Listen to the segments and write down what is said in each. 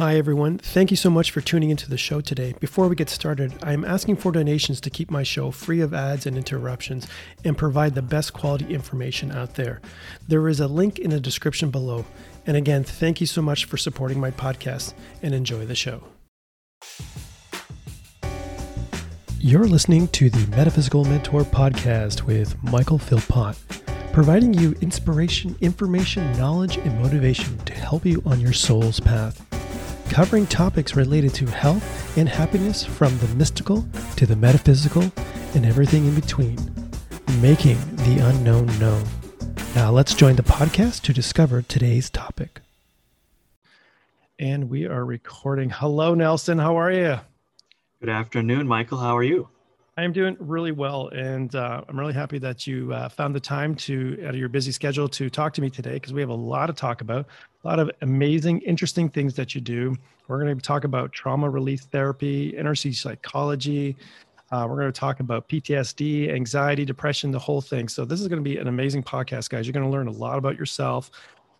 Hi, everyone. Thank you so much for tuning into the show today. Before we get started, I am asking for donations to keep my show free of ads and interruptions and provide the best quality information out there. There is a link in the description below. And again, thank you so much for supporting my podcast and enjoy the show. You're listening to the Metaphysical Mentor podcast with Michael Philpott, providing you inspiration, information, knowledge, and motivation to help you on your soul's path covering topics related to health and happiness from the mystical to the metaphysical and everything in between, making the unknown known. Now let's join the podcast to discover today's topic. And we are recording. Hello, Nelson. How are you? Good afternoon, Michael. How are you? I'm doing really well, and uh, I'm really happy that you uh, found the time to, out of your busy schedule, to talk to me today because we have a lot to talk about, a lot of amazing, interesting things that you do. We're going to talk about trauma release therapy, energy psychology. Uh, we're going to talk about PTSD, anxiety, depression, the whole thing. So this is going to be an amazing podcast, guys. You're going to learn a lot about yourself,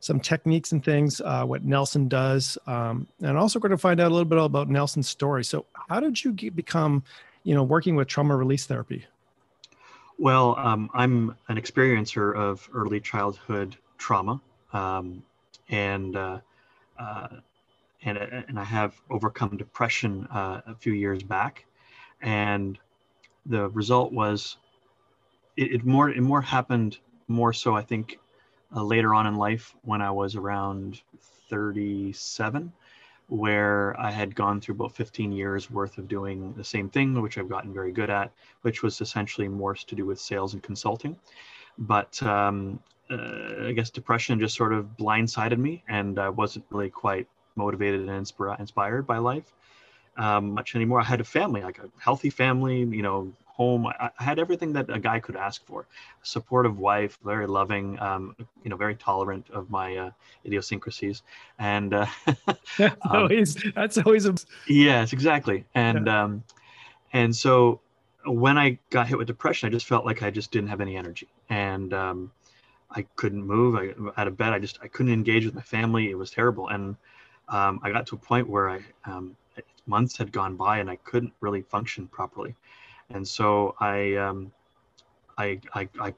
some techniques and things, uh, what Nelson does, um, and also going to find out a little bit about Nelson's story. So, how did you get, become you know, working with trauma release therapy? Well, um, I'm an experiencer of early childhood trauma, um, and uh, uh, and and I have overcome depression uh, a few years back, and the result was it, it more it more happened more so I think uh, later on in life when I was around 37 where I had gone through about 15 years worth of doing the same thing, which I've gotten very good at, which was essentially more to do with sales and consulting. But um, uh, I guess depression just sort of blindsided me, and I wasn't really quite motivated and inspira- inspired by life um, much anymore. I had a family, like a healthy family, you know, home. I, I, had everything that a guy could ask for. A supportive wife, very loving, um, you know, very tolerant of my uh, idiosyncrasies, and uh, that's um, always that's always a yes, exactly. And yeah. um, and so when I got hit with depression, I just felt like I just didn't have any energy, and um, I couldn't move. I out of bed. I just I couldn't engage with my family. It was terrible, and um, I got to a point where I um, months had gone by and I couldn't really function properly and so I, um, I, I, I,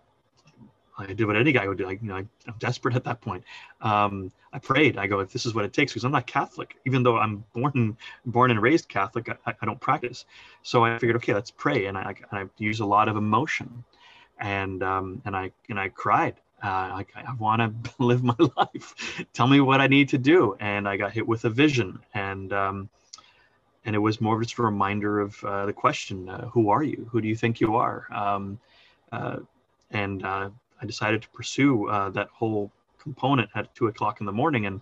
I did what any guy would do. I, you know, I, am desperate at that point. Um, I prayed. I go, if this is what it takes, because I'm not Catholic, even though I'm born, born and raised Catholic, I, I don't practice. So I figured, okay, let's pray. And I, and I use a lot of emotion, and um, and I and I cried. Uh, I, I want to live my life. Tell me what I need to do. And I got hit with a vision, and um, and it was more of just a reminder of uh, the question uh, who are you? Who do you think you are? Um, uh, and uh, i decided to pursue uh, that whole component at two o'clock in the morning. And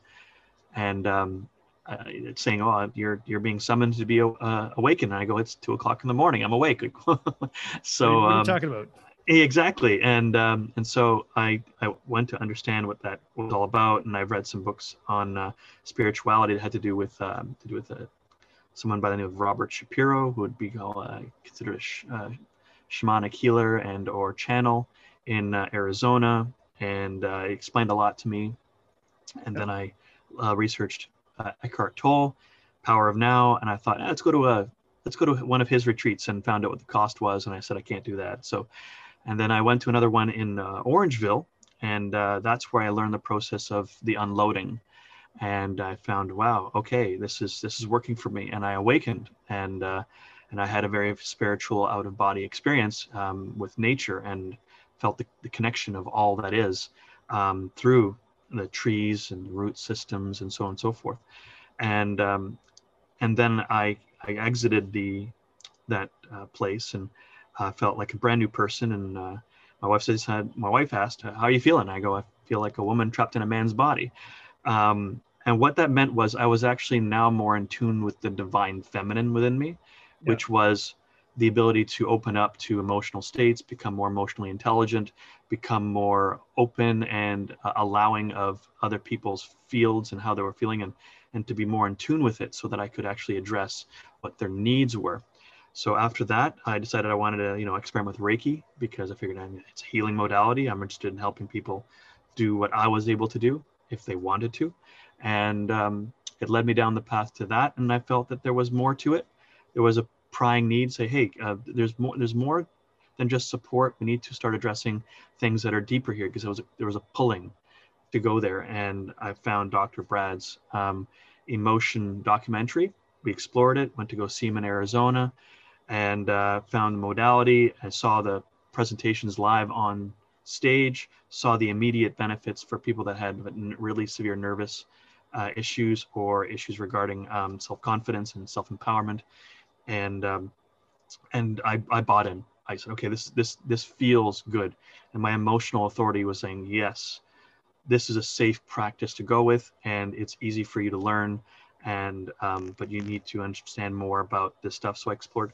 and um, it's saying oh you're you're being summoned to be uh, awakened. And i go it's two o'clock in the morning. I'm awake. So what are you um, talking about? exactly. And um, and so I, I went to understand what that was all about. And i've read some books on spirituality that had to do with um, to do with someone by the name of Robert Shapiro, who would be uh, considered a sh- uh, shamanic healer and or channel in uh, Arizona, and uh, explained a lot to me. And then I uh, researched uh, Eckhart Tolle, Power of Now, and I thought, eh, let's go to a let's go to one of his retreats and found out what the cost was, and I said I can't do that. So, and then I went to another one in Orangeville, and that's where I learned the process of the unloading and I found, wow, okay, this is this is working for me, and I awakened, and uh, and I had a very spiritual out of body experience um, with nature, and felt the, the connection of all that is um, through the trees and the root systems and so on and so forth, and um, and then I I exited the that uh, place and uh, felt like a brand new person, and uh, my wife says, my wife asked, "How are you feeling?" I go, "I feel like a woman trapped in a man's body." Um, and what that meant was I was actually now more in tune with the divine feminine within me, yeah. which was the ability to open up to emotional states, become more emotionally intelligent, become more open and uh, allowing of other people's fields and how they were feeling, and and to be more in tune with it, so that I could actually address what their needs were. So after that, I decided I wanted to you know experiment with Reiki because I figured I mean, it's a healing modality. I'm interested in helping people do what I was able to do if they wanted to. And um, it led me down the path to that and i felt that there was more to it. There was a prying need say hey uh, there's more there's more than just support. We need to start addressing things that are deeper here because there was a, there was a pulling to go there and i found dr brad's um, emotion documentary. We explored it went to go see him in arizona and uh, found the modality. And saw the presentations live on stage saw the immediate benefits for people that had really severe nervous uh, issues or issues regarding um, self-confidence and self-empowerment. And um, and I, I bought in. I said okay this this this feels good. And my emotional authority was saying yes this is a safe practice to go with and it's easy for you to learn and um, but you need to understand more about this stuff. So i explored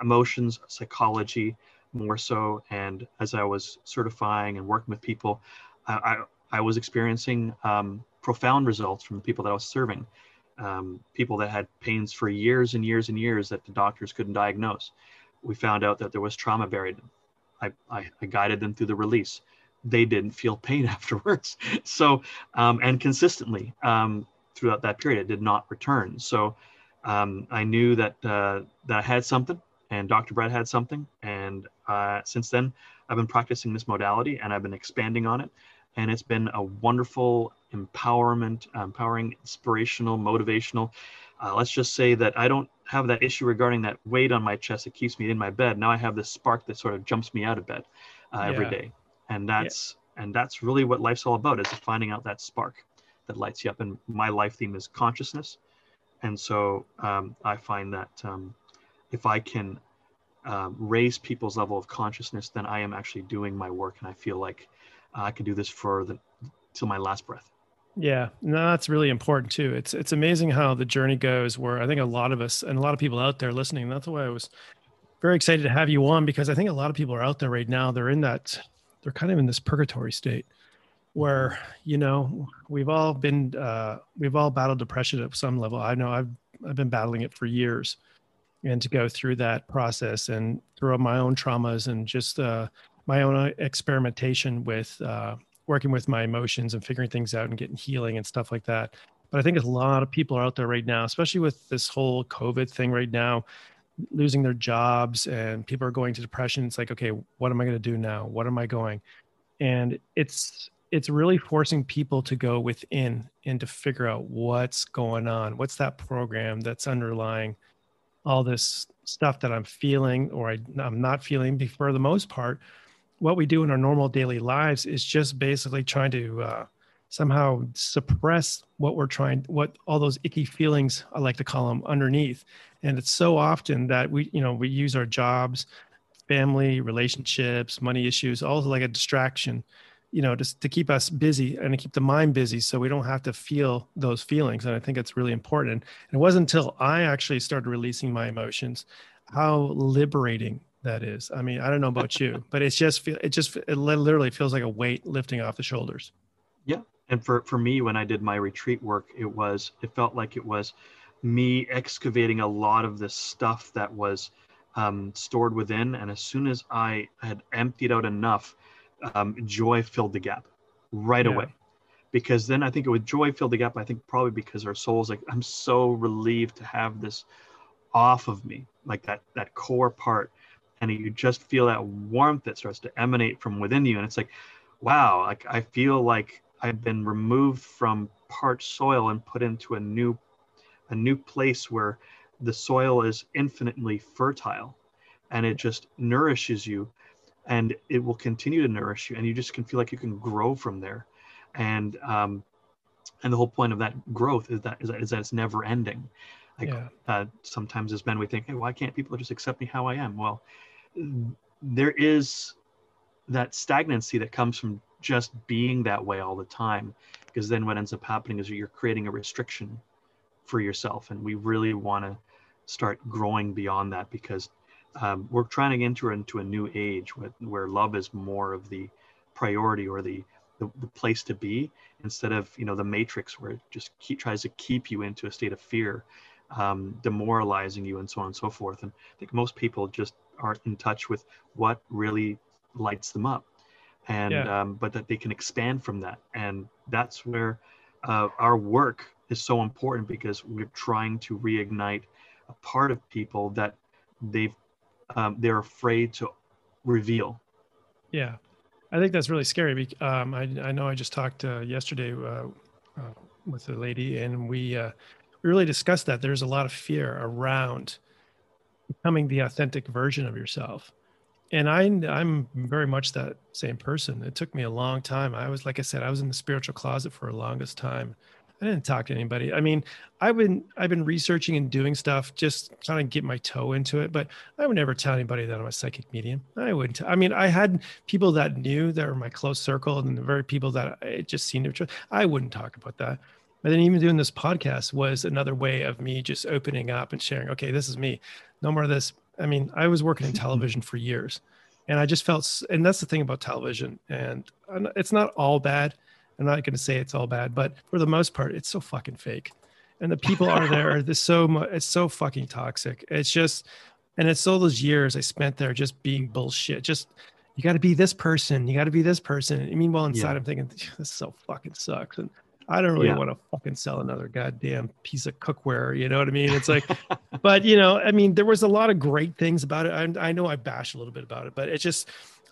emotions psychology more so. And as I was certifying and working with people, I, I, I was experiencing um, profound results from the people that I was serving. Um, people that had pains for years and years and years that the doctors couldn't diagnose. We found out that there was trauma buried. I, I, I guided them through the release. They didn't feel pain afterwards. So, um, and consistently um, throughout that period, it did not return. So, um, I knew that uh, that I had something and Dr. Brett had something. And uh, since then, I've been practicing this modality and I've been expanding on it. And it's been a wonderful empowerment, empowering, inspirational, motivational. Uh, let's just say that I don't have that issue regarding that weight on my chest that keeps me in my bed. Now I have this spark that sort of jumps me out of bed uh, yeah. every day, and that's yeah. and that's really what life's all about is finding out that spark that lights you up. And my life theme is consciousness, and so um, I find that um, if I can um, raise people's level of consciousness, then I am actually doing my work, and I feel like uh, I can do this for the till my last breath. Yeah, no, that's really important too. It's it's amazing how the journey goes. Where I think a lot of us and a lot of people out there listening. That's why I was very excited to have you on because I think a lot of people are out there right now. They're in that, they're kind of in this purgatory state where you know we've all been uh, we've all battled depression at some level. I know I've I've been battling it for years and to go through that process and through my own traumas and just uh, my own uh, experimentation with uh, working with my emotions and figuring things out and getting healing and stuff like that. But I think a lot of people are out there right now, especially with this whole COVID thing right now, losing their jobs and people are going to depression. It's like, okay, what am I going to do now? What am I going? And it's it's really forcing people to go within and to figure out what's going on. What's that program that's underlying all this stuff that I'm feeling or I, am not feeling. For the most part, what we do in our normal daily lives is just basically trying to uh, somehow suppress what we're trying, what all those icky feelings I like to call them underneath. And it's so often that we, you know, we use our jobs, family, relationships, money issues, all like a distraction you know just to keep us busy and to keep the mind busy so we don't have to feel those feelings. And i think it's really important. And it wasn't until i actually started releasing my emotions how liberating that is. I mean i don't know about you but it's just it just it literally feels like a weight lifting off the shoulders. Yeah. And for for me when i did my retreat work it was it felt like it was me excavating a lot of this stuff that was um, stored within. And as soon as i had emptied out enough um, joy filled the gap right yeah. away because then I think it would joy fill the gap. I think probably because our souls like I'm so relieved to have this off of me, like that that core part, and you just feel that warmth that starts to emanate from within you, and it's like, wow, like I feel like I've been removed from parched soil and put into a new a new place where the soil is infinitely fertile and it just nourishes you and it will continue to nourish you and you just can feel like you can grow from there. And um, and the whole point of that growth is that is that, is that it's never ending. Like yeah. uh, sometimes as men we think hey why can't people just accept me how i am? Well there is that stagnancy that comes from just being that way all the time because then what ends up happening is you're creating a restriction for yourself and we really want to start growing beyond that because um, we're trying to enter into a new age where, where love is more of the priority or the, the, the place to be instead of you know the matrix where it just keep, tries to keep you into a state of fear um, demoralizing you and so on and so forth. And i think most people just aren't in touch with what really lights them up. And yeah. um, but that they can expand from that. And that's where uh, our work is so important because we're trying to reignite a part of people that they've um, they're afraid to reveal. Yeah, I think that's really scary. Um, I I know I just talked uh, yesterday uh, uh, with a lady, and we uh, we really discussed that. There's a lot of fear around becoming the authentic version of yourself and I, I'm very much that same person. It took me a long time. I was, like I said, I was in the spiritual closet for the longest time. I didn't talk to anybody. I mean, I've been, I've been researching and doing stuff, just trying to get my toe into it. But I would never tell anybody that I'm a psychic medium. I wouldn't. I mean, I had people that knew that were my close circle, and the very people that it just seemed to. I wouldn't talk about that. But then even doing this podcast was another way of me just opening up and sharing. Okay, this is me. No more of this I mean, I was working in television for years and I just felt, and that's the thing about television. And it's not all bad. I'm not going to say it's all bad, but for the most part, it's so fucking fake. And the people are there. There's so much, it's so fucking toxic. It's just, and it's all those years I spent there just being bullshit. Just, you got to be this person. You got to be this person. And meanwhile, inside, yeah. I'm thinking, this so fucking sucks. And I don't really yeah. want to fucking sell another goddamn piece of cookware. You know what I mean? It's like, but you know, I mean, there was a lot of great things about it. I, I know I bash a little bit about it, but it's just,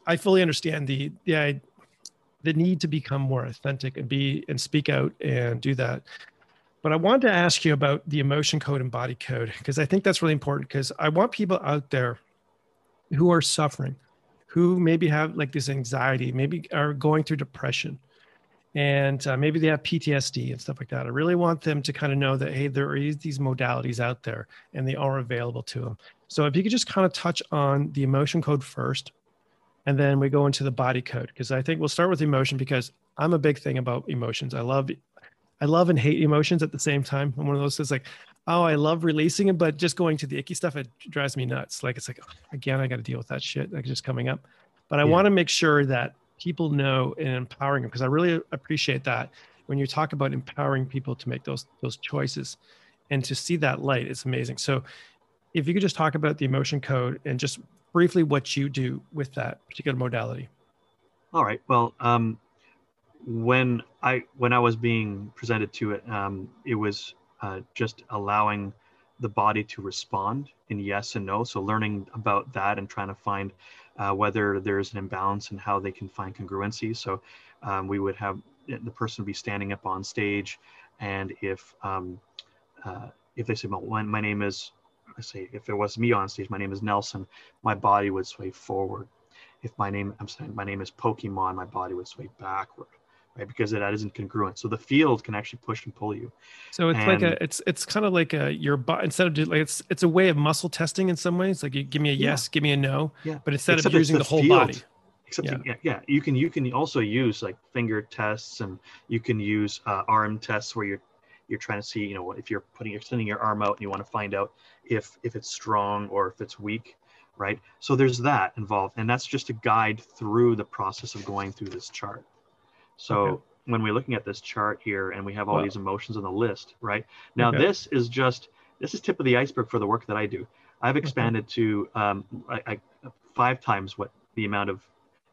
I fully understand the, the, the need to become more authentic and be, and speak out and do that. But I wanted to ask you about the emotion code and body code, because I think that's really important because I want people out there who are suffering, who maybe have like this anxiety, maybe are going through depression and uh, maybe they have PTSD and stuff like that. I really want them to kind of know that hey, there are these modalities out there, and they are available to them. So if you could just kind of touch on the emotion code first, and then we go into the body code because I think we'll start with emotion because I'm a big thing about emotions. I love, I love and hate emotions at the same time. I'm one of those that's like, oh, I love releasing it, but just going to the icky stuff it drives me nuts. Like it's like again, I got to deal with that shit like just coming up. But I yeah. want to make sure that people know and empowering them because I really appreciate that when you talk about empowering people to make those those choices and to see that light it's amazing so if you could just talk about the emotion code and just briefly what you do with that particular modality. All right. Well um, when i when i was being presented to it um, it was uh, just allowing the body to respond in yes and no. So learning about that and trying to find uh, whether there's an imbalance and how they can find congruency. So um, we would have the person be standing up on stage, and if um, uh, if they say, "Well, my name is," I say, if it was me on stage, my name is Nelson, my body would sway forward. If my name, I'm saying, my name is Pokemon, my body would sway backward right? Because that isn't congruent. So the field can actually push and pull you. So it's and, like a, it's it's kind of like a your body instead of like it's it's a way of muscle testing in some ways. Like you give me a yes, yeah. give me a no. Yeah. But instead Except of using the, the, whole field. body. Except yeah. yeah, yeah, you can you can also use like finger tests and you can use uh, arm tests where you're you're trying to see you know if you're putting extending your arm out and you want to find out if if it's strong or if it's weak right so there's that involved and that's just a guide through the process of going through this chart so okay. when we're looking at this chart here and we have all wow. these emotions on the list, right? Now okay. this is just this is tip of the iceberg for the work that I do. I've expanded okay. to um, I, I, five times what the amount of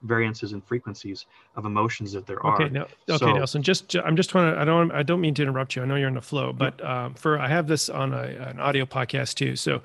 variances and frequencies of emotions that there okay, are. No, okay, so, Nelson. Just I'm just trying to. I don't. I don't mean to interrupt you. I know you're in the flow, but um, for I have this on a, an audio podcast too. So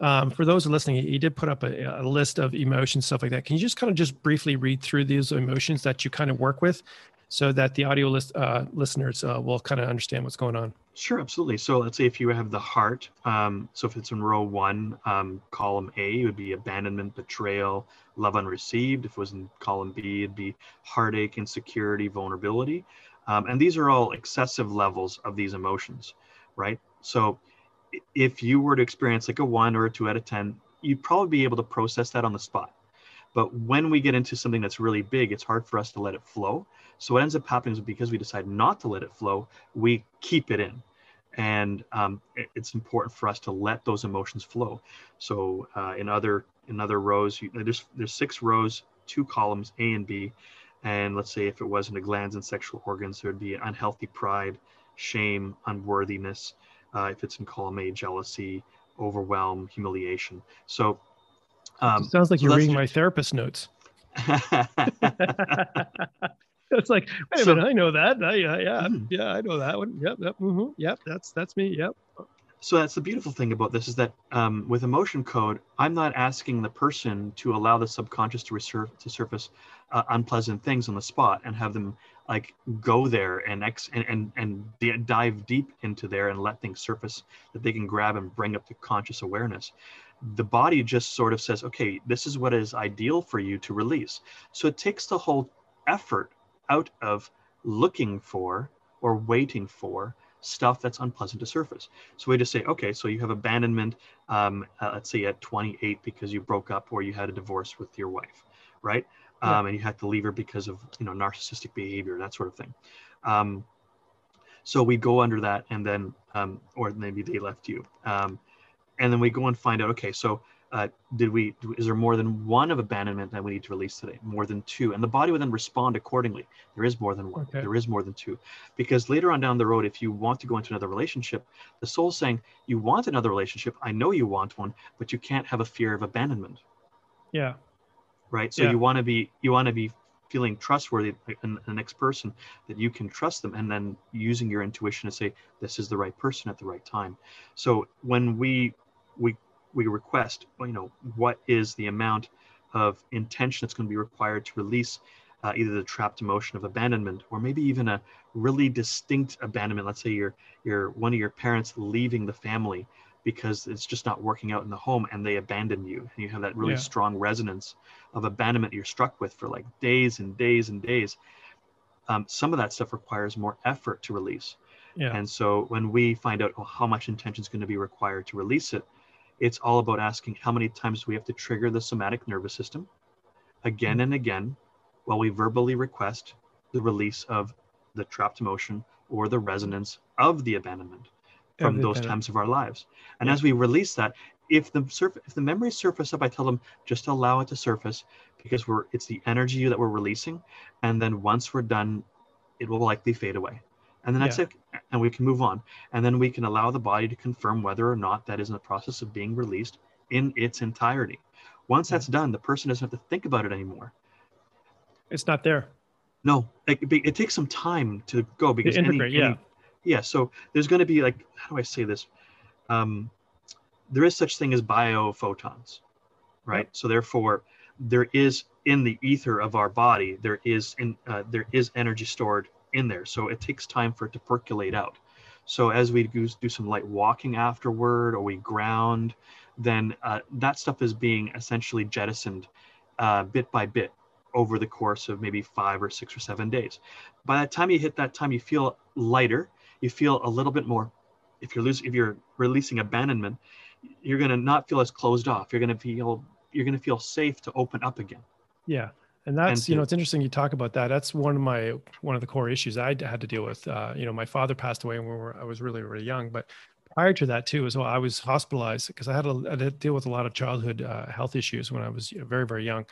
um, for those listening, you did put up a, a, list of emotions, stuff like that. Can you just kind of just briefly read through these emotions that you kind of work with, so that the audio list, uh, listeners uh, will kind of understand what's going on. Sure, absolutely. So let's say if you have the heart, um, so if it's in row one, um, column A it would be abandonment, betrayal, love unreceived. If it was in column B, it'd be heartache, insecurity, vulnerability. Um, and these are all excessive levels of these emotions, right? So if you were to experience like a one or a two out of 10, you'd probably be able to process that on the spot. But when we get into something that's really big, it's hard for us to let it flow. So what ends up happening is because we decide not to let it flow, we keep it in. And um, it's important for us to let those emotions flow. So uh, in other in other rows, you, there's there's six rows, two columns, A and B. And let's say if it was in the glands and sexual organs, there would be unhealthy pride, shame, unworthiness. Uh, if it's in column A, jealousy, overwhelm, humiliation. So um, sounds like you're reading my therapist notes. it's like, wait a So- minute, I know that. I, yeah, yeah, Mhm. yeah, I know that one. Yep, yep, hmm yep. That's that's me. Yep. so that's the beautiful thing about this is that um, with emotion code i'm not asking the person to allow the subconscious to resurf- to surface uh, unpleasant things on the spot and have them like go there and ex and and, and d- dive deep into there and let things surface that they can grab and bring up to conscious awareness the body just sort of says okay this is what is ideal for you to release so it takes the whole effort out of looking for or waiting for stuff that's unpleasant to surface so we just say, okay, so you have abandonment, um, uh, let's say at 28 because you broke up or you had a divorce with your wife, right? Yeah. Um, and you had to leave her because of you know narcissistic behavior, that sort of thing. Um, so we go under that, and then, um, or maybe they left you, um, and then we go and find out. Okay, so uh, did we? Is there more than one of abandonment that we need to release today? More than two, and the body would then respond accordingly. There is more than one. Okay. There is more than two because later on down the road if you want to go into another relationship the soul's saying you want another relationship i know you want one but you can't have a fear of abandonment Yeah. right so Yeah. you want to be you want to be feeling trustworthy in the next person that you can trust them and then using your intuition to say this is the right person at the right time so when we we we request you know what is the amount of intention that's going to be required to release uh, either the trapped emotion of abandonment or maybe even a really distinct abandonment let's say you're you're one of your parents leaving the family because it's just not working out in the home and they abandon you and you have that really Yeah. strong resonance of abandonment you're struck with for like days and days and days um, some of that stuff requires more effort to release Yeah. and so when we find out oh, how much intention is going to be required to release it, it's all about asking how many times we have to trigger the somatic nervous system again Mm. and again while we verbally request the release of the trapped emotion or the resonance of the abandonment from those times of our lives. And Yeah. as we release that, if the surf if the memories surface up, I tell them just allow it to surface because we're it's the energy that we're releasing. And then once we're done, it will likely fade away. And then that's Yeah. it. And we can move on. And then we can allow the body to confirm whether or not that is in the process of being released in its entirety. Once that's done, the person doesn't have to think about it anymore. It's not there. No, it, it takes some time to go because any- integrate, yeah. any- yeah. So there's going to be like, how do I say this? Um, there is such thing as biophotons, right? So therefore, there is in the ether of our body, there is in uh, there is energy stored in there. So it takes time for it to percolate out. So as we do, do some light walking afterward, or we ground, then uh, that stuff is being essentially jettisoned uh, bit by bit over the course of maybe five or six or seven days. By the time you hit that time, you feel lighter. You feel a little bit more. If you're losing, if you're releasing abandonment, you're gonna not feel as closed off. You're gonna feel you're gonna feel safe to open up again. Yeah. And that's, you to- know, it's interesting you talk about that. That's one of my, one of the core issues I had to deal with. Uh, you know, my father passed away when we were, I was really, really young, but prior to that too, as well, I was hospitalized because I had to, I had to deal with a lot of childhood uh, health issues when I was very, very young.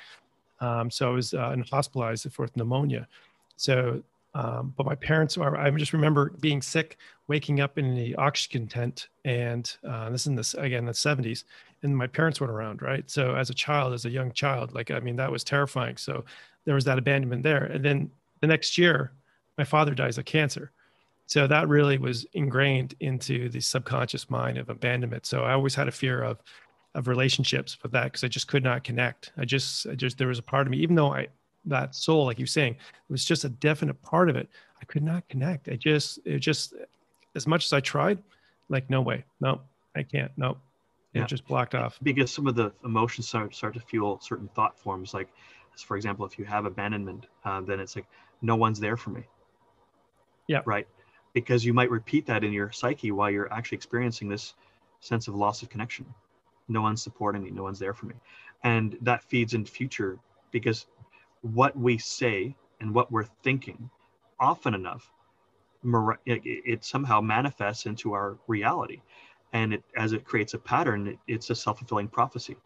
Um, so I was uh, hospitalized for pneumonia. So, um, but my parents are, I just remember being sick, waking up in the oxygen tent. And uh, this is in this, again, the 70s. And my parents weren't around, right? So as a child, as a young child, like, I mean, that was terrifying. So there was that abandonment there. And then the next year, my father dies of cancer. So that really was ingrained into the subconscious mind of abandonment. So I always had a fear of of relationships with that because I just could not connect. I just, I just there was a part of me, even though I that soul, like you're saying, it was just a definite part of it. I could not connect. I just, it just, as much as I tried, like no way, no, I can't, no, it Yeah. just blocked off. because some of the emotions start, start to fuel certain thought forms like for example if you have abandonment uh, then it's like no one's there for me Yeah. right because you might repeat that in your psyche while you're actually experiencing this sense of loss of connection no one's supporting me no one's there for me and that feeds into future because what we say and what we're thinking often enough it, somehow manifests into our reality. And it as it creates a pattern it, it's a self-fulfilling prophecy.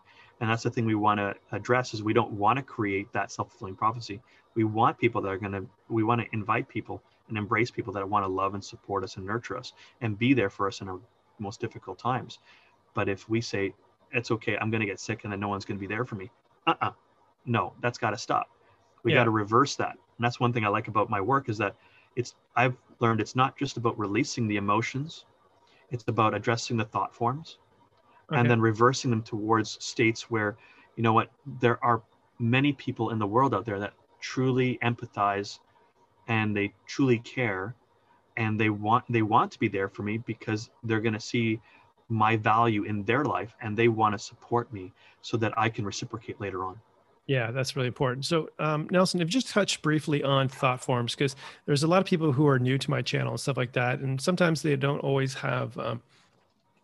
And that's the thing we want to address is we don't want to create that self-fulfilling prophecy. We want people that are going to we want to invite people and embrace people that want to love and support us and nurture us and be there for us in our most difficult times. But if we say it's okay i'm going to get sick and then no one's going to be there for me uh-uh no that's got to stop we Yeah. got to reverse that and that's one thing I like about my work is that it's I've learned it's not just about releasing the emotions, it's about addressing the thought forms, okay. and then reversing them towards states where, you know what, there are many people in the world out there that truly empathize, and they truly care, and they want they want to be there for me because they're going to see my value in their life and they want to support me so that I can reciprocate later on. Yeah, that's really important. So, um, Nelson, if you just touch briefly on thought forms, because there's a lot of people who are new to my channel and stuff like that, and sometimes they don't always have, um,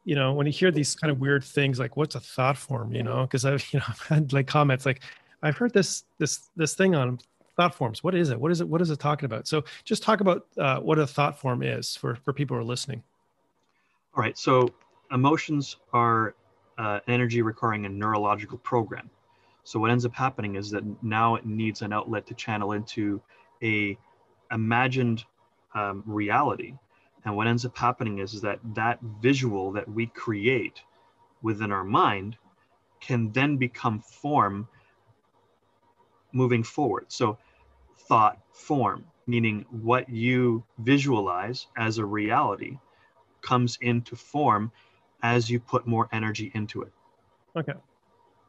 you know, when you hear these kind of weird things like "What's a thought form?" You know, because I've you know I've had like comments like, "I've heard this this this thing on thought forms. What is it? What is it? What is it talking about?" So, just talk about uh, what a thought form is for for people who are listening. All right. So, emotions are uh, energy requiring a neurological program. So what ends up happening is that now it needs an outlet to channel into a imagined um, reality. And what ends up happening is, that that visual that we create within our mind can then become form moving forward. So thought form, meaning what you visualize as a reality comes into form as you put more energy into it. Okay.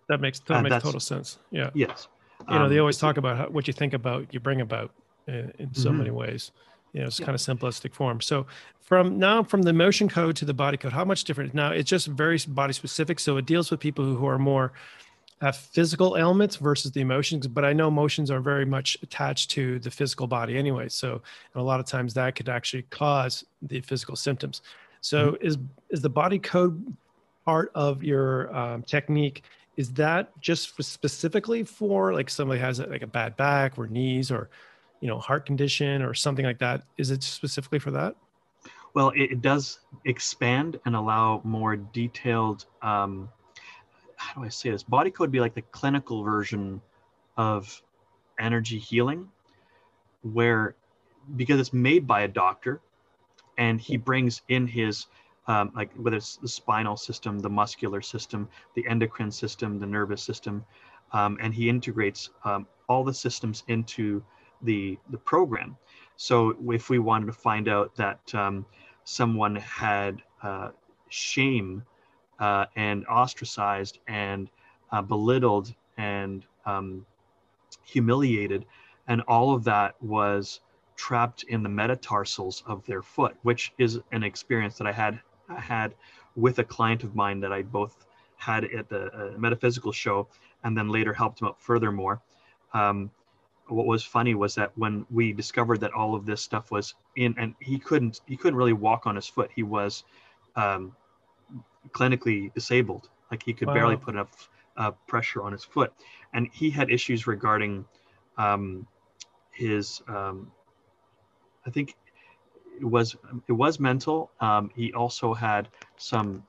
That makes that makes total sense. Yeah. Yes. You know, um, they always talk about how, what you think about, you bring about in, in so mm-hmm. many ways. You know, it's yeah. kind of simplistic form. So from now from the motion code to the body code, how much different? Now it's just very body specific. So it deals with people who are more have physical ailments versus the emotions. But I know emotions are very much attached to the physical body anyway. So a lot of times that could actually cause the physical symptoms. So mm-hmm. is is the body code part of your um, technique? Is that just for specifically for like somebody has like a bad back or knees or you know heart condition or something like that? Is it specifically for that? Well it, it does expand and allow more detailed um, how do i say this? Body code would be like the clinical version of energy healing where because it's made by a doctor and he brings in his um, like whether it's the spinal system, the muscular system, the endocrine system, the nervous system, um, and he integrates um, all the systems into the the program. So if we wanted to find out that um, someone had uh, shame uh, and ostracized and uh, belittled and um, humiliated, and all of that was trapped in the metatarsals of their foot, which is an experience that I had had with a client of mine that I both had at the uh, metaphysical show and then later helped him out furthermore. Um, what was funny was that when we discovered that all of this stuff was in and he couldn't he couldn't really walk on his foot he was um, clinically disabled like he could wow. barely put enough uh, pressure on his foot and he had issues regarding um, his um, i think it was it was mental. Um, he also had some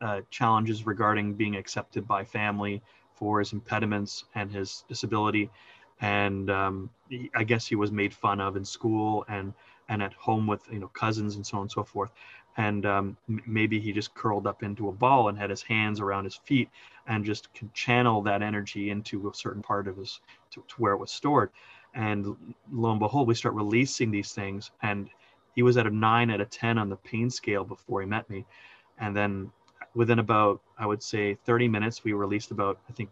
uh, challenges regarding being accepted by family for his impediments and his disability, and um, he, I guess he was made fun of in school and and at home with you know cousins and so on and so forth. And um, maybe he just curled up into a ball and had his hands around his feet and just could channel that energy into a certain part of his to, to where it was stored. And lo and behold, we start releasing these things and he was at a nine out of 10 on the pain scale before he met me. And then within about, I would say 30 minutes, we released about, I think,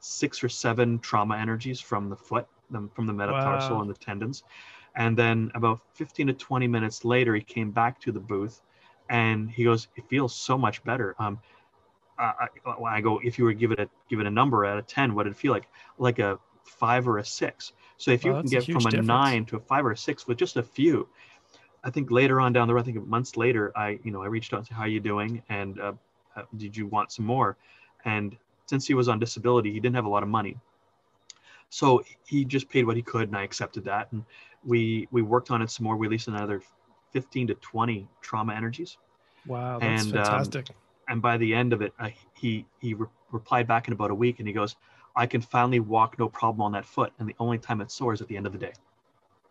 six or seven trauma energies from the foot, from the metatarsal wow. and the tendons. And then about 15 to 20 minutes later, he came back to the booth and he goes, it feels so much better. Um, I, I, go, if you were to give it a give it a number out of 10, what did it feel like? Like a five or a six. So if you can get from a difference. nine to a five or a six with just a few, I think later on down the road, I think months later, I you know I reached out and said, "How are you doing?" and uh, uh, "Did you want some more?" And since he was on disability, he didn't have a lot of money, so he just paid what he could, and I accepted that. And we we worked on it some more. We released another 15 to 20 trauma energies. Wow, that's and, um, fantastic. Um, and by the end of it, uh, he he re- replied back in about a week, and he goes, "I can finally walk no problem on that foot, and the only time it's sore is at the end of the day."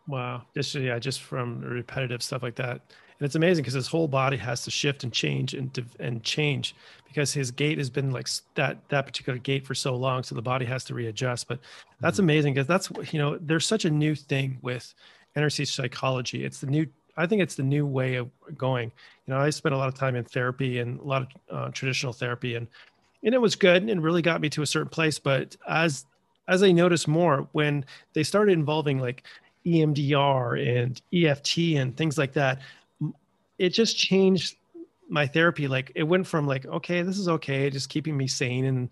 Wow. Just yeah, just from repetitive stuff like that. And it's amazing because his whole body has to shift and change and and change because his gait has been like that that particular gait for so long, so the body has to readjust. But that's mm-hmm. amazing because that's you know there's such a new thing with energy psychology. It's the new I think it's the new way of going. You know, I spent a lot of time in therapy and a lot of uh, traditional therapy, and and it was good and really got me to a certain place. But as as I noticed more when they started involving like EMDR and EFT and things like that, it just changed my therapy. Like it went from like, okay, this is okay, just keeping me sane and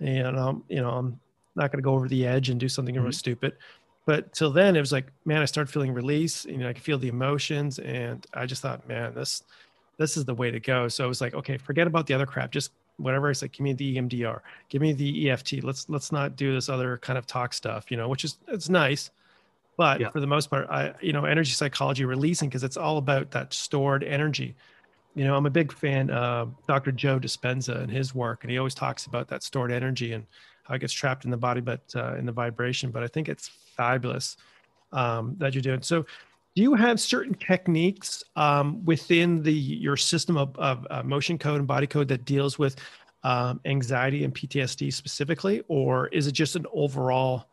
and um, you know, I'm not gonna go over the edge and do something mm-hmm. really stupid. But till then it was like, man, I started feeling release, you know, I could feel the emotions and I just thought, man, this this is the way to go. So it was like, okay, forget about the other crap. Just whatever I said, give me the EMDR, give me the EFT. Let's let's not do this other kind of talk stuff, you know, which is it's nice but yeah. for the most part i you know energy psychology releasing because it's all about that stored energy. You know i'm a big fan of dr joe dispenza and his work and he always talks about that stored energy and how it gets trapped in the body but uh, in the vibration. But i think it's fabulous um, that you're doing. So do you have certain techniques um, within the your system of, of uh, motion code and body code that deals with um, anxiety and ptsd specifically or is it just an overall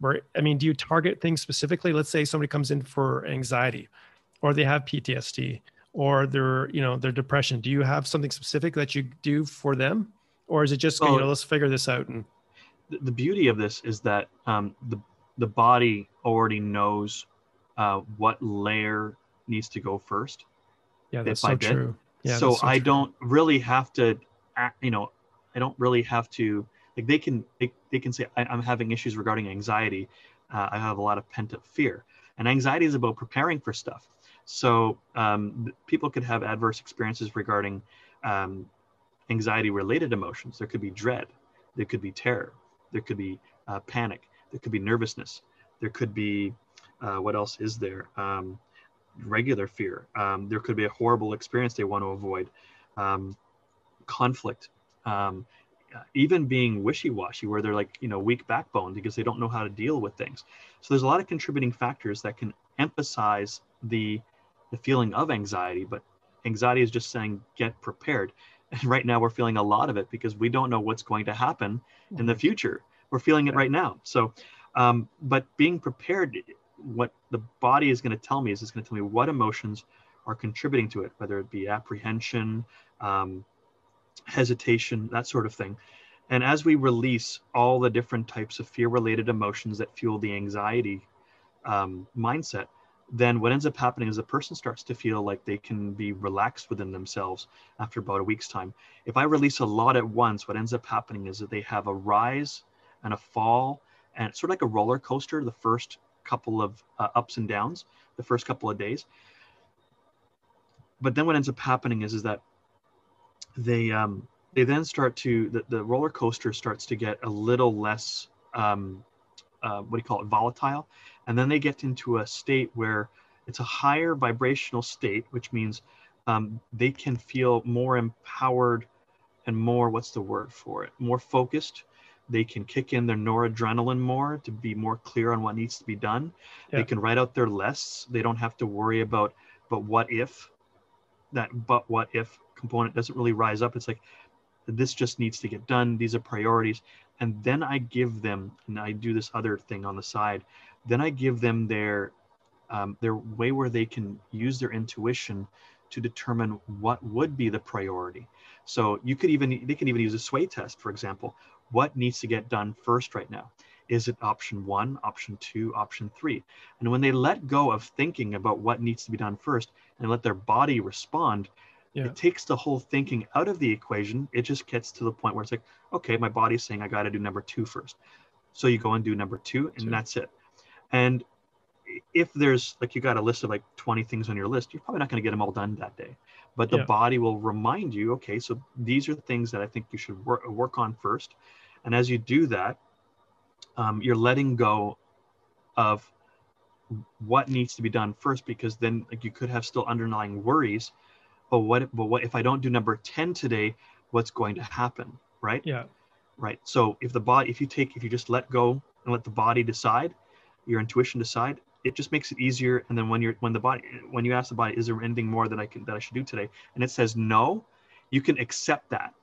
where i mean do you target things specifically? Let's say somebody comes in for anxiety or they have ptsd or their you know their depression. Do you have something specific that you do for them? Or is it just well, you know let's figure this out and the beauty of this is that um, the the body already knows uh, what layer needs to go first. Yeah that's so true. Yeah, so, so i true. don't really have to you know i don't really have to like they can they, they can say I, am having issues regarding anxiety. Uh, i have a lot of pent up fear. And anxiety is about preparing for stuff. So um, people could have adverse experiences regarding um, anxiety related emotions. There could be dread. There could be terror. There could be uh, panic. There could be nervousness. There could be uh, what else is there? Um, regular fear. Um, there could be a horrible experience they want to avoid. Um, conflict. Um, even being wishy-washy where they're like you know weak backbone because they don't know how to deal with things. So there's a lot of contributing factors that can emphasize the the feeling of anxiety but anxiety is just saying get prepared. And right now we're feeling a lot of it because we don't know what's going to happen in the mm-hmm. future. We're feeling it right. now. So um, but being prepared what the body is going to tell me is it's going to tell me what emotions are contributing to it whether it be apprehension um, hesitation, that sort of thing. And as we release all the different types of fear related emotions that fuel the anxiety um, mindset, then what ends up happening is the person starts to feel like they can be relaxed within themselves after about a week's time. If I release a lot at once, what ends up happening is that they have a rise and a fall, and it's sort of like a roller coaster the first couple of uh, ups and downs, the first couple of days. But then what ends up happening is, is that they um, they then start to the, the roller coaster starts to get a little less um, uh, what do you call it volatile. And then they get into a state where it's a higher vibrational state which means um, they can feel more empowered and more what's the word for it more focused. They can kick in their noradrenaline more to be more clear on what needs to be done. Yeah. they can write out their lists. They don't have to worry about but what if that but what if component doesn't really rise up. It's like this just needs to get done. These are priorities. And then I give them, and I do this other thing on the side. Then I give them their um, their way where they can use their intuition to determine what would be the priority. So you could even they can even use a sway test, for example. What needs to get done first right now? Is it option one, option two, option three? And when they let go of thinking about what needs to be done first and let their body respond, yeah. it takes the whole thinking out of the equation. It just gets to the point where it's like, okay, my body's saying I got to do number two first. So you go and do number two, and two. that's it. And if there's like you got a list of like 20 things on your list, you're probably not going to get them all done that day. But the yeah. body will remind you, okay, so these are things that I think you should work, work on first. And as you do that, um, you're letting go of what needs to be done first because then like you could have still underlying worries but what but what if i don't do number 10 today what's going to happen right yeah right so if the body if you take if you just let go and let the body decide your intuition decide it just makes it easier. And then when you're when the body when you ask the body, is there anything more that I can that I should do today? And it says no, you can accept that.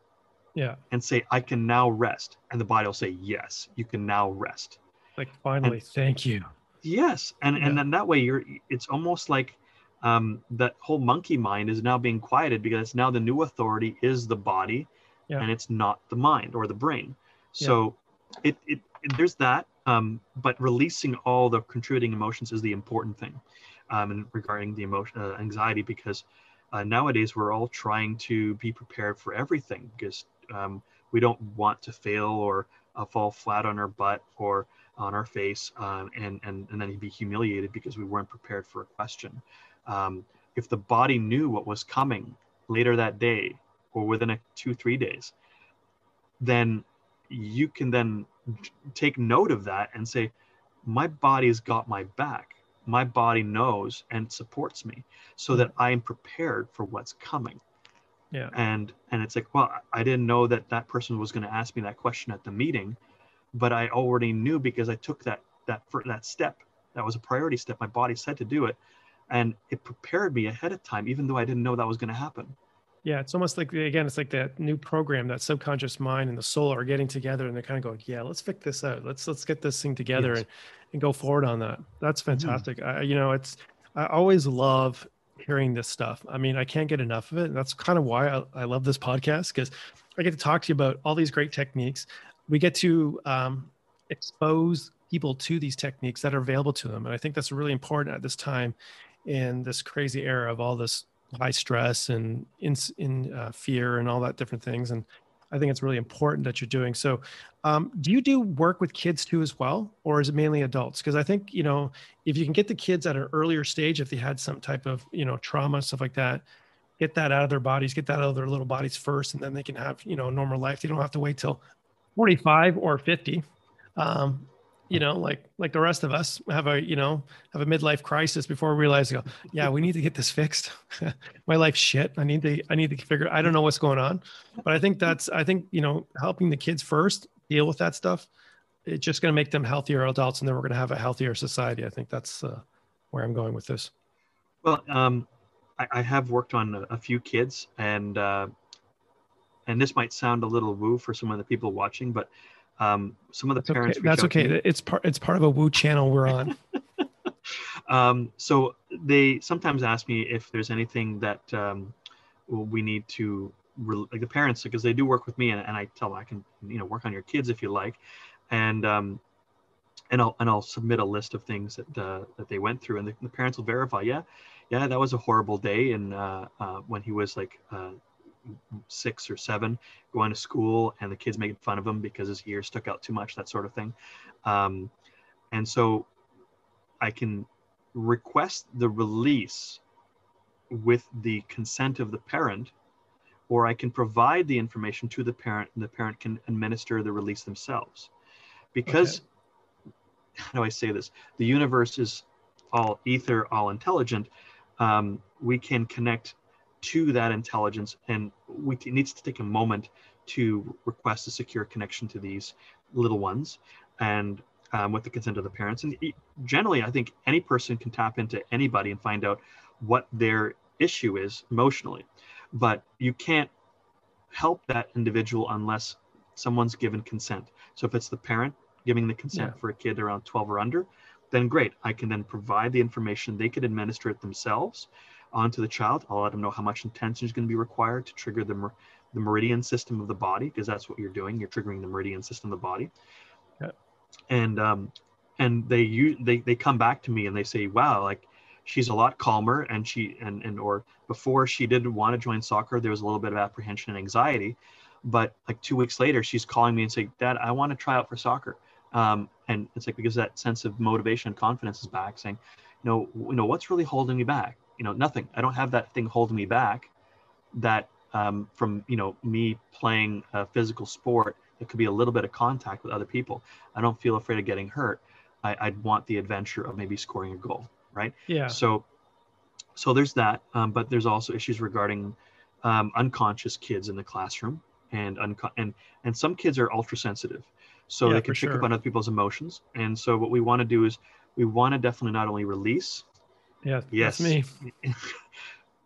Yeah. And say, I can now rest. And the body will say, Yes, you can now rest. Like finally, and, thank you. Yes. And yeah. and then that way you're it's almost like um, that whole monkey mind is now being quieted because now the new authority is the body yeah. and it's not the mind or the brain. So yeah. it, it, it, there's that. Um, but releasing all the contributing emotions is the important thing um, and regarding the emotion uh, anxiety because uh, nowadays we're all trying to be prepared for everything because um, we don't want to fail or uh, fall flat on our butt or on our face um, and, and, and then be humiliated because we weren't prepared for a question. Um, if the body knew what was coming later that day or within a two, three days, then you can then take note of that and say, my body's got my back. My body knows and supports me so that I am prepared for what's coming. Yeah. And and it's like, well, I didn't know that that person was going to ask me that question at the meeting, but I already knew because I took that that for that step. That was a priority step. My body said to do it, and it prepared me ahead of time, even though I didn't know that was going to happen. Yeah, it's almost like again, it's like that new program, that subconscious mind and the soul are getting together, and they're kind of going, "Yeah, let's fix this out. Let's let's get this thing together yes. and, and go forward on that." That's mm-hmm. fantastic. Mm. I, you know, it's I always love hearing this stuff. I mean, I can't get enough of it. And that's kind of why I, I love this podcast because I get to talk to you about all these great techniques. We get to um, expose people to these techniques that are available to them, and I think that's really important at this time in this crazy era of all this high stress and in, in uh, fear and all that different things. And I think it's really important that you're doing. So, um, do you do work with kids too as well, or is it mainly adults? Because I think you know if you can get the kids at an earlier stage, if they had some type of you know trauma stuff like that, get that out of their bodies, get that out of their little bodies first, and then they can have you know a normal life. They don't have to wait till 45 or 50. Um, you know, like like the rest of us have a you know have a midlife crisis before we realize, go, yeah, we need to get this fixed. My life's shit. I need to I need to figure. I don't know what's going on, but I think that's I think you know helping the kids first deal with that stuff. It's just going to make them healthier adults, and then we're going to have a healthier society. I think that's uh, where I'm going with this. Well, um, I, I, have worked on a, a few kids, and uh, and this might sound a little woo for some of the people watching, but um, some of the that's parents. Okay. That's okay. It's part. It's part of a Woo channel we're on. um, so they sometimes ask me if there's anything that um, we need to like the parents because they do work with me and, and I tell them I can you know work on your kids if you like, and um, and I'll and I'll submit a list of things that uh, that they went through and the, the, parents will verify. Yeah, yeah, that was a horrible day and uh, uh, when he was like uh, six or seven going to school and the kids making fun of him because his ear stuck out too much that sort of thing. Um, and so i can request the release with the consent of the parent or i can provide the information to the parent and the parent can administer the release themselves. Because okay. how do i say this? The universe is all ether all intelligent. Um, we can connect to that intelligence and we t- needs to take a moment to request a secure connection to these little ones and um, with the consent of the parents. And generally i think any person can tap into anybody and find out what their issue is emotionally. But you can't help that individual unless someone's given consent. So if it's the parent giving the consent yeah. for a kid around 12 or under then great. I can then provide the information they could administer it themselves onto the child. I'll let them know how much intention is going to be required to trigger the, mer- the meridian system of the body, because that's what you're doing. You're triggering the meridian system of the body. Yeah. And um, and they use they they come back to me and they say, wow, like she's a lot calmer and she and and or before she didn't want to join soccer, there was a little bit of apprehension and anxiety, but like two weeks later, she's calling me and saying, Dad, I want to try out for soccer. Um, and it's like because that sense of motivation and confidence is back, saying, you know, you know, what's really holding me back? You know nothing. I don't have that thing holding me back that um, from you know me playing a physical sport it could be a little bit of contact with other people. I don't feel afraid of getting hurt. I, i'd want the adventure of maybe scoring a goal right? Yeah. So so there's that um, but there's also issues regarding um, unconscious kids in the classroom and unco- and and some kids are ultra sensitive so yeah, they can pick sure. up on other people's emotions. And so what we want to do is we want to definitely not only release. Yeah, Yes. me.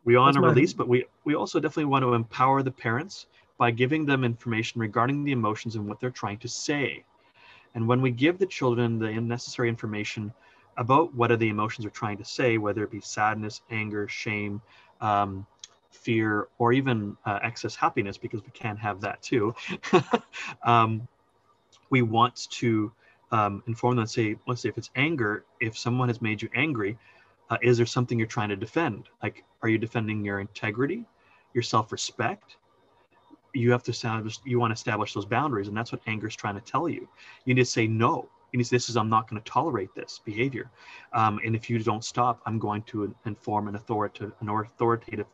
we want to my- release, but we we also definitely want to empower the parents by giving them information regarding the emotions and what they're trying to say. And when we give the children the necessary information about what are the emotions they're trying to say, whether it be sadness, anger, shame, um, fear, or even uh, excess happiness, because we can have that too. um, we want to um, inform them. Let's say, let's say if it's anger, if someone has made you angry, uh, is there something you're trying to defend? Like, are you defending your integrity, your self-respect? You have to establish. You want to establish those boundaries, and that's what anger is trying to tell you. You need to say no. You need to say, this is I'm not going to tolerate this behavior, um, and if you don't stop, I'm going to inform an authoritative, an authoritative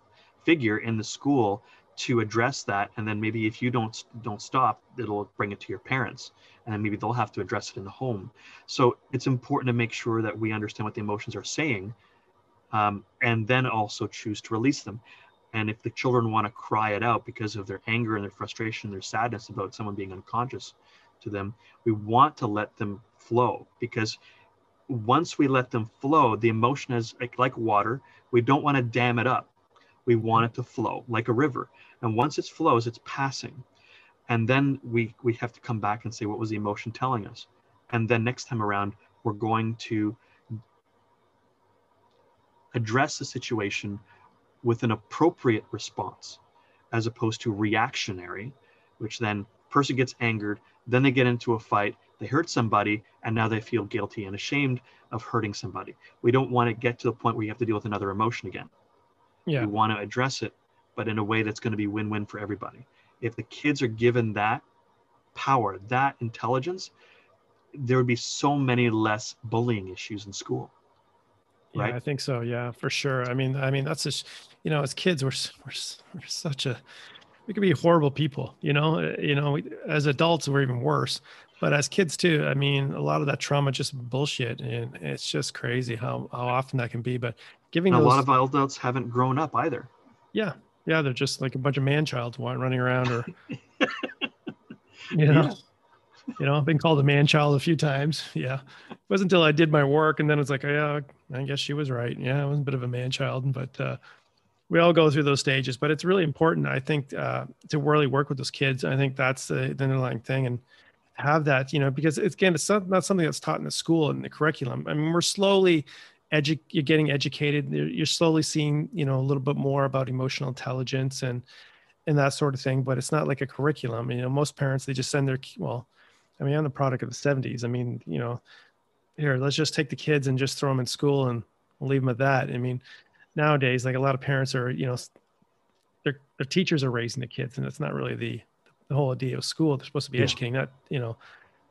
figure in the school to address that. And then maybe if you don't don't stop, it'll bring it to your parents, and then maybe they'll have to address it in the home. So it's important to make sure that we understand what the emotions are saying, um, and then also choose to release them. And if the children want to cry it out because of their anger and their frustration, their sadness about someone being unconscious to them, we want to let them flow because once we let them flow, the emotion is like, like water. We don't want to dam it up. We want it to flow like a river. And once it flows, it's passing. And then we we have to come back and say, what was the emotion telling us? And then next time around, we're going to address the situation with an appropriate response as opposed to reactionary which then person gets angered then they get into a fight they hurt somebody and now they feel guilty and ashamed of hurting somebody we don't want to get to the point where you have to deal with another emotion again Yeah. we want to address it but in a way that's going to be win-win for everybody if the kids are given that power that intelligence there would be so many less bullying issues in school Yeah, right? I think so. Yeah, for sure. I mean, I mean, that's just, you know, as kids, we're we're, we're such a, we could be horrible people. You know, Uh, you know, we, as adults, we're even worse. But as kids too, I mean, a lot of that trauma just bullshit, and it's just crazy how how often that can be. But giving And a lot of adults haven't grown up either yeah, yeah, they're just like a bunch of man childs running around, or you know. Yeah. You know, I've been called a man child a few times. Yeah. It wasn't until I did my work and then it's like, oh, yeah, I guess she was right. Yeah, I was a bit of a man child, but uh, we all go through those stages. But it's really important, I think, uh, to really work with those kids. I think that's the, the underlying thing and have that, you know, because it's again, it's not, not something that's taught in the school and the curriculum. I mean, we're slowly edu- you're getting educated. You're slowly seeing, you know, a little bit more about emotional intelligence and and that sort of thing. But it's not like a curriculum. You know, most parents they just send their well, I mean, I'm the product of the 70s. I mean, you know, here, let's just take the kids and just throw them in school and leave them at that. I mean, nowadays, like a lot of parents are, you know, their, their teachers are raising the kids, and it's not really the, the whole idea of school. They're supposed to be Yeah. educating, not, you know,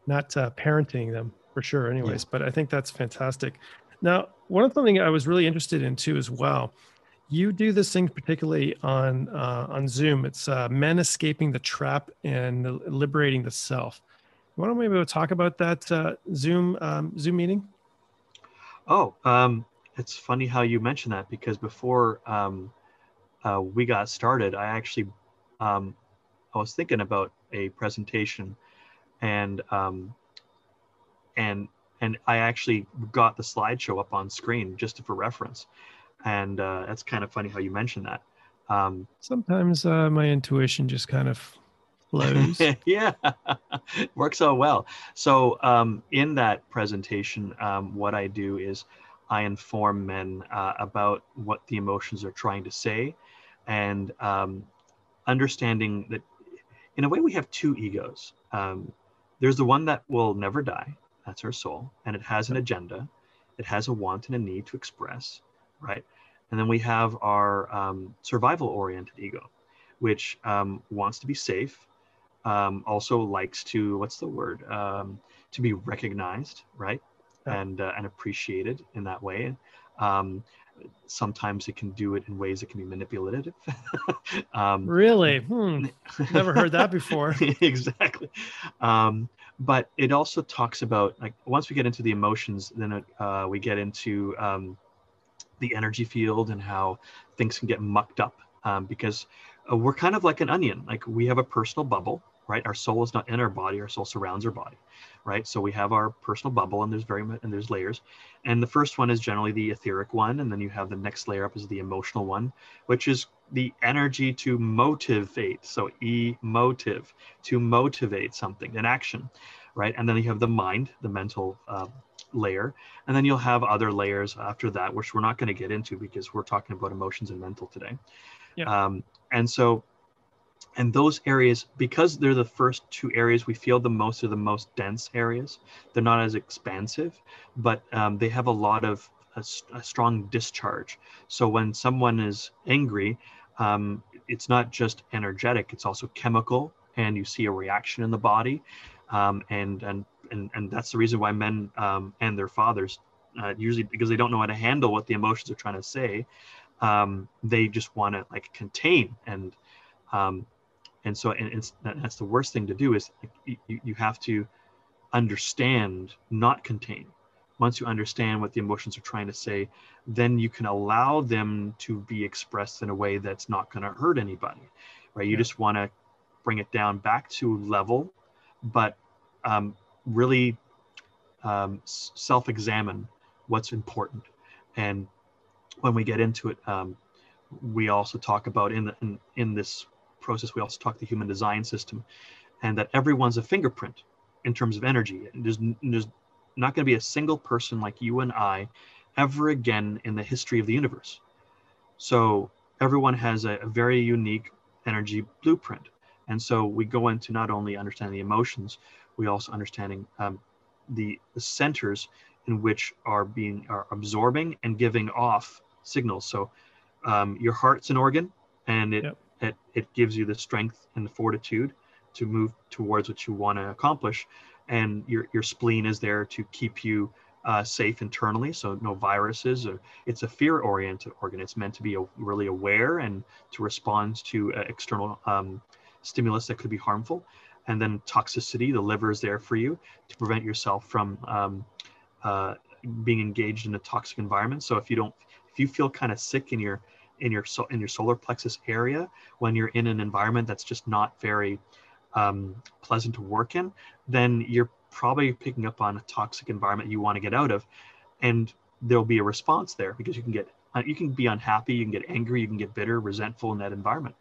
not uh, parenting them for sure, anyways. But I think that's fantastic. Now, one of the things I was really interested in too, as well, you do this thing particularly on uh, on Zoom. It's uh, men escaping the trap and liberating the self. You want to maybe talk about that uh, Zoom um, Zoom meeting? Oh, um, it's funny how you mentioned that because before um, uh, we got started, I actually um, I was thinking about a presentation, and um, and and I actually got the slideshow up on screen just for reference, and uh, that's kind of funny how you mentioned that. Um, Sometimes uh, my intuition just kind of flows. yeah, works out well. So um, in that presentation, um, what I do is I inform men uh, about what the emotions are trying to say, and um, understanding that in a way we have two egos. Um, there's the one that will never die. That's our soul, and it has an agenda. It has a want and a need to express, right? And then we have our um, survival-oriented ego, which um, wants to be safe, um, also likes to what's the word um, to be recognized right Yeah. and uh, and appreciated in that way um, sometimes it can do it in ways that can be manipulative um, really? Hmm. Never heard that before. exactly um, but it also talks about like once we get into the emotions then it, uh, we get into um, the energy field and how things can get mucked up um, because uh, we're kind of like an onion like we have a personal bubble right? Our soul is not in our body; our soul surrounds our body, right? So we have our personal bubble, and there's very much, and there's layers. And the first one is generally the etheric one, and then you have the next layer up is the emotional one, which is the energy to motivate. So emotive, to motivate something, an action, right? And then you have the mind, the mental uh, layer, and then you'll have other layers after that, which we're not going to get into because we're talking about emotions and mental today. Yeah. Um, and so and those areas because they're the first two areas we feel the most are the most dense areas they're not as expansive but um, they have a lot of a, a, strong discharge so when someone is angry um, it's not just energetic it's also chemical and you see a reaction in the body. Um, and, and and and that's the reason why men um, and their fathers uh, usually because they don't know how to handle what the emotions are trying to say um, they just want to like contain and um, and so and that's the worst thing to do is you, you have to understand not contain once you understand what the emotions are trying to say then you can allow them to be expressed in a way that's not going to hurt anybody right you yeah. just want to bring it down back to level but um, really um, self-examine what's important and when we get into it um, we also talk about in, the, in in this process, we also talk the human design system, and that everyone's a fingerprint in terms of energy. There's, there's not going to be a single person like you and I ever again in the history of the universe. So everyone has a, a very unique energy blueprint. And so we go into not only understanding the emotions, we also understanding um, the, the centers in which are being are absorbing and giving off signals. So um, your heart's an organ, and it yep it, it gives you the strength and the fortitude to move towards what you want to accomplish and your, your spleen is there to keep you uh, safe internally so no viruses or it's a fear oriented organ. It's meant to be a, really aware and to respond to uh, external um, stimulus that could be harmful. And then toxicity the liver is there for you to prevent yourself from um, uh, being engaged in a toxic environment. So if you don't if you feel kind of sick in your in your in your solar plexus area when you're in an environment that's just not very um, pleasant to work in, then you're probably picking up on a toxic environment you want to get out of, and there'll be a response there because you can get uh, you can be unhappy, you can get angry, you can get bitter, resentful in that environment.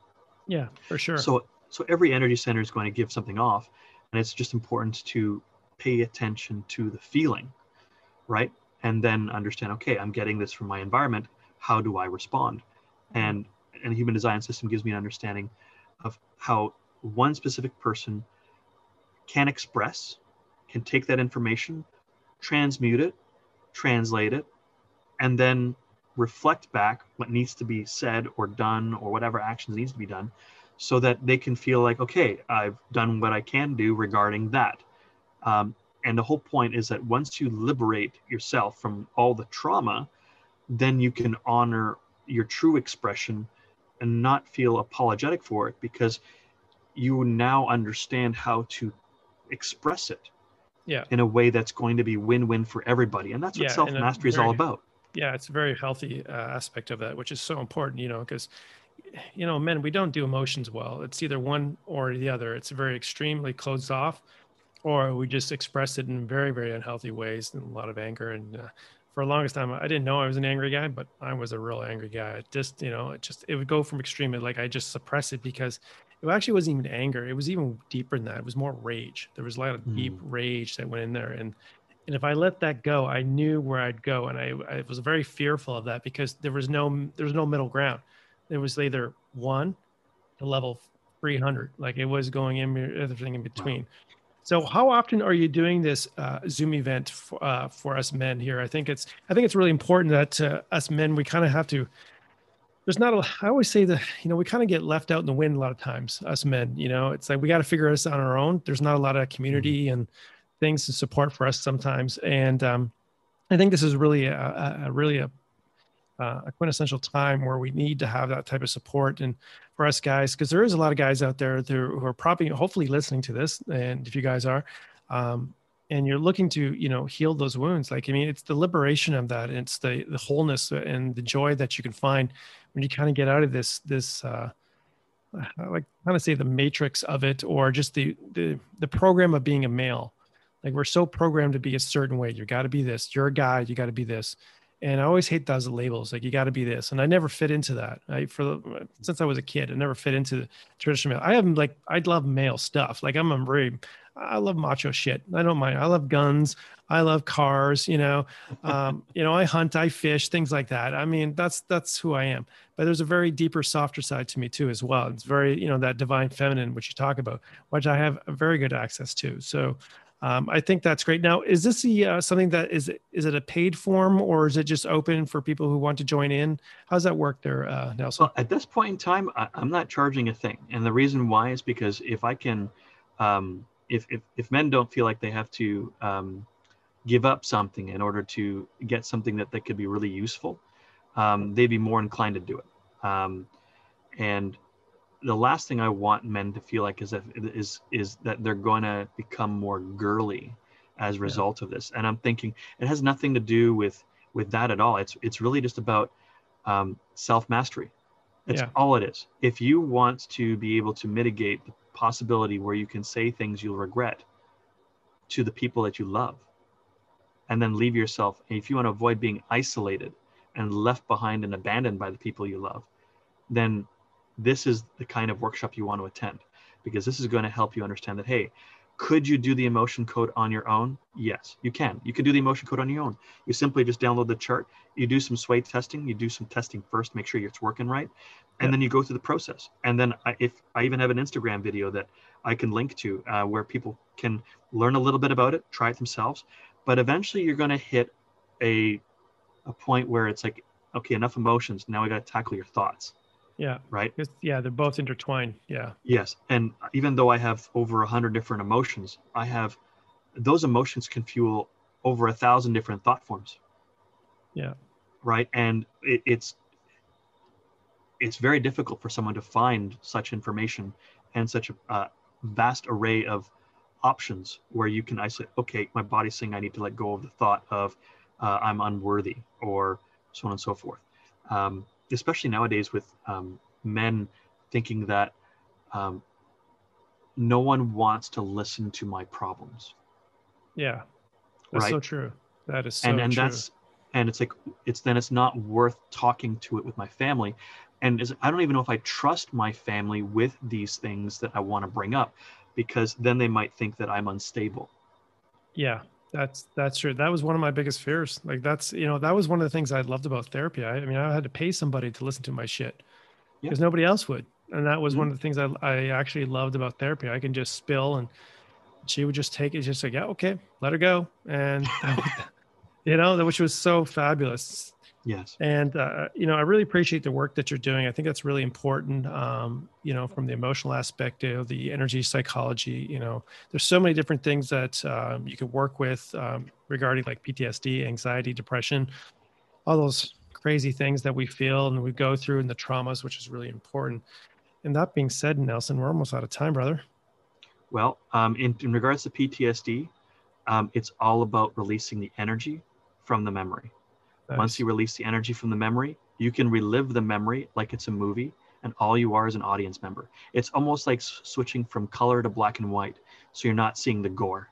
Yeah, for sure. So so every energy center is going to give something off, and it's just important to pay attention to the feeling, right? And then understand, okay, I'm getting this from my environment. How do I respond? and and human design system gives me an understanding of how one specific person can express can take that information transmute it translate it and then reflect back what needs to be said or done or whatever actions needs to be done so that they can feel like okay i've done what i can do regarding that. Um, and the whole point is that once you liberate yourself from all the trauma then you can honor your true expression and not feel apologetic for it because you now understand how to express it yeah. in a way that's going to be win-win for everybody. And that's what yeah, self-mastery is all about. Yeah it's a very healthy uh, aspect of that which is so important you know because you know men we don't do emotions well. It's either one or the other. It's very extremely closed off or we just express it in very very unhealthy ways and a lot of anger. And uh, for the longest time, I didn't know I was an angry guy, but I was a real angry guy. It just, you know, it just, it would go from extreme. Like I just suppress it because it actually wasn't even anger. It was even deeper than that. It was more rage. There was a lot of mm. deep rage that went in there. And, and if I let that go, I knew where I'd go. And I, I was very fearful of that because there was no, there was no middle ground. There was either one to level 300. Like it was going in everything in between. Wow. So, how often are you doing this uh, Zoom event for, uh, for us men here? I think it's I think it's really important that uh, us men we kind of have to. There's not a. I always say that you know we kind of get left out in the wind a lot of times. Us men, you know, it's like we got to figure this on our own. There's not a lot of community mm-hmm. and things to support for us sometimes, and um, I think this is really a, a really a uh, a quintessential time where we need to have that type of support and for us guys because there is a lot of guys out there who are probably hopefully listening to this and if you guys are um, and you're looking to you know heal those wounds like i mean it's the liberation of that it's the the wholeness and the joy that you can find when you kind of get out of this this uh, like kind of say the matrix of it, or just the the the program of being a male. Like we're so programmed to be a certain way. You got to be this. You're a guy. You got to be this. And I always hate those labels. Like you got to be this, and I never fit into that. I for since I was a kid, I never fit into the traditional male. I have like I love male stuff. Like I'm a very I love macho shit. I don't mind. I love guns. I love cars. You know, um, you know, I hunt, I fish, things like that. I mean, that's that's who I am. But there's a very deeper, softer side to me too, as well. It's very, you know, that divine feminine, which you talk about, which I have very good access to. So. Um, I think that's great. Now, is this a, uh, something that is is it a paid form or is it just open for people who want to join in? How does that work there, uh, Nelson? Well, at this point in time, I, am not charging a thing, and the reason why is because if I can um, if, if, if men don't feel like they have to um, give up something in order to get something that, that could be really useful, um, they'd be more inclined to do it. Um, and the last thing I want men to feel like is that is is that they're going to become more girly as a result yeah. of this. And I'm thinking it has nothing to do with with that at all. It's it's really just about um, self mastery. That's yeah. all it is. If you want to be able to mitigate the possibility where you can say things you'll regret to the people that you love and then leave yourself. If you want to avoid being isolated and left behind and abandoned by the people you love then this is the kind of workshop you want to attend because this is going to help you understand that hey could you do the emotion code on your own? Yes you can. You can do the emotion code on your own. You simply just download the chart. You do some sway testing. You do some testing first make sure it's working right and yeah. then you go through the process. And then I, if i even have an instagram video that i can link to uh, where people can learn a little bit about it try it themselves but eventually you're going to hit a a point where it's like okay enough emotions. Now we got to tackle your thoughts yeah. Right? It's, yeah they're both intertwined. Yeah. Yes. And even though i have over a hundred different emotions i have those emotions can fuel over a thousand different thought forms. Yeah. Right? And it, it's it's very difficult for someone to find such information and such a uh, vast array of options where you can isolate okay my body's saying i need to let go of the thought of uh, i'm unworthy or so on and so forth. Um, especially nowadays with um, men thinking that um, no one wants to listen to my problems yeah that's right? so true that is so and, and true. that's and it's like it's then it's not worth talking to it with my family and is, I don't even know if I trust my family with these things that I want to bring up because then they might think that I'm unstable. Yeah, that's that's true. That was one of my biggest fears. Like that's you know that was one of the things I loved about therapy. I, I mean, I had to pay somebody to listen to my shit because yeah. nobody else would, and that was mm-hmm. one of the things I I actually loved about therapy. I can just spill and she would just take it, just like yeah, okay, let her go, and you know, which was so fabulous. Yes. And, uh, you know, I really appreciate the work that you're doing. I think that's really important, um, you know, from the emotional aspect of the energy psychology. You know, there's so many different things that um, you can work with um, regarding like PTSD, anxiety, depression, all those crazy things that we feel and we go through and the traumas, which is really important. And that being said, Nelson, we're almost out of time, brother. Well, um, in, in regards to PTSD, um, it's all about releasing the energy from the memory. Nice. Once you release the energy from the memory, you can relive the memory like it's a movie, and all you are is an audience member. It's almost like switching from color to black and white, so you're not seeing the gore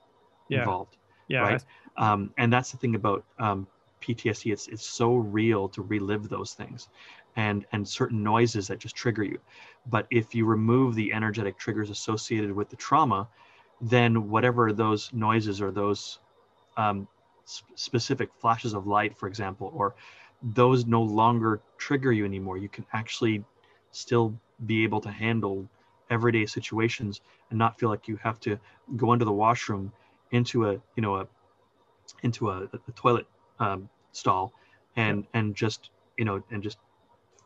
yeah. involved. Yeah. Right. Um, and that's the thing about um, PTSD. It's it's so real to relive those things, and and certain noises that just trigger you. But if you remove the energetic triggers associated with the trauma, then whatever those noises or those um, specific flashes of light, for example, or those no longer trigger you anymore. You can actually still be able to handle everyday situations and not feel like you have to go into the washroom into a you know a into a, a toilet um, stall and yeah. and just you know and just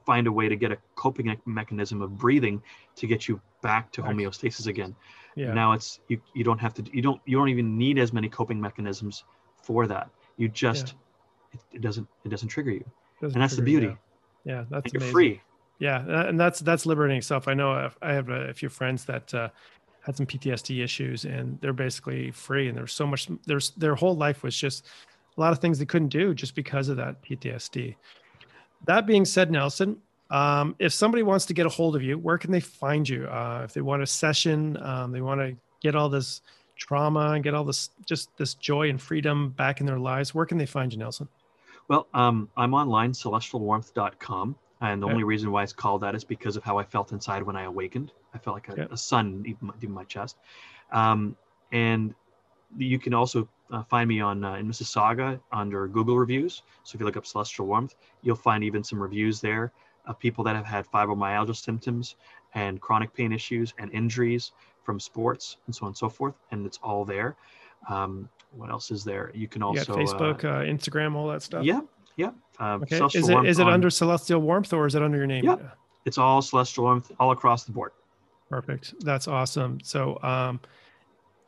find a way to get a coping mechanism of breathing to get you back to homeostasis again yeah. now it's you you don't have to you don't you don't even need as many coping mechanisms for that. You just yeah. it, it, doesn't it doesn't trigger you, doesn't and that's the beauty. Yeah, yeah that's you're free. Yeah, and that's that's liberating stuff. I know I have a few friends that uh, had some PTSD issues, and they're basically free. And there's so much. There's their whole life was just a lot of things they couldn't do just because of that PTSD. That being said, Nelson, um, if somebody wants to get a hold of you, where can they find you? Uh, if they want a session, um, they want to get all this trauma and get all this just this joy and freedom back in their lives, where can they find you, Nelson? Well, um, I'm online, celestialwarmth.com. And the okay. only reason why it's called that is because of how I felt inside when I awakened. I felt like a, okay. a sun leaving my, my chest. Um, and you can also uh, find me on uh, in Mississauga under Google reviews. So if you look up Celestial Warmth, you'll find even some reviews there of people that have had fibromyalgia symptoms and chronic pain issues and injuries from sports and so on and so forth. And it's all there. Um, what else is there? You can also you Facebook, uh, uh, Instagram, all that stuff. Yeah, yeah. Uh, okay. Is it is it on, under Celestial Warmth or is it under your name? Yeah, it's all Celestial Warmth all across the board. Perfect. That's awesome. So, um,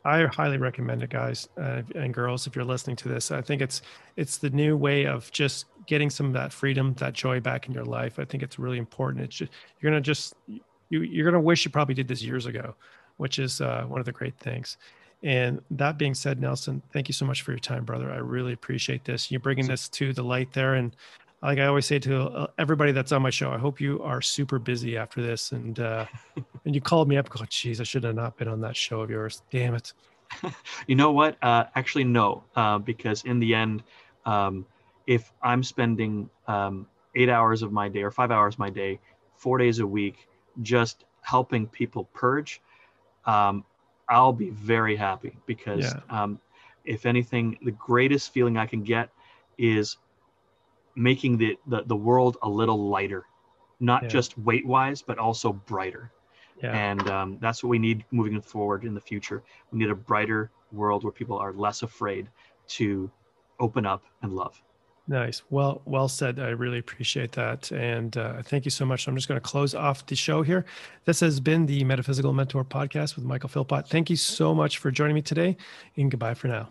I highly recommend it, guys uh, and girls. If you're listening to this, I think it's it's the new way of just getting some of that freedom, that joy back in your life. I think it's really important. It's just you're gonna just you you're gonna wish you probably did this years ago, which is uh, one of the great things. And that being said, Nelson, thank you so much for your time, brother. I really appreciate this. You're bringing this to the light there, and like I always say to uh, everybody that's on my show, I hope you are super busy after this. And uh, and you called me up, going, "Geez, I should have not been on that show of yours. Damn it." you know what? Uh, actually, no, uh, because in the end, um, if I'm spending um, eight hours of my day or five hours of my day, four days a week, just helping people purge, um, I'll be very happy because yeah. um, if anything, the greatest feeling I can get is making the, the, the world a little lighter, not yeah. just weight wise, but also brighter. Yeah. And um, that's what we need moving forward in the future. We need a brighter world where people are less afraid to open up and love. Nice. Well, well said. I really appreciate that. And uh, thank you so much. I'm just going to close off the show here. This has been the Metaphysical Mentor podcast with Michael Philpott. Thank you so much for joining me today, and goodbye for now.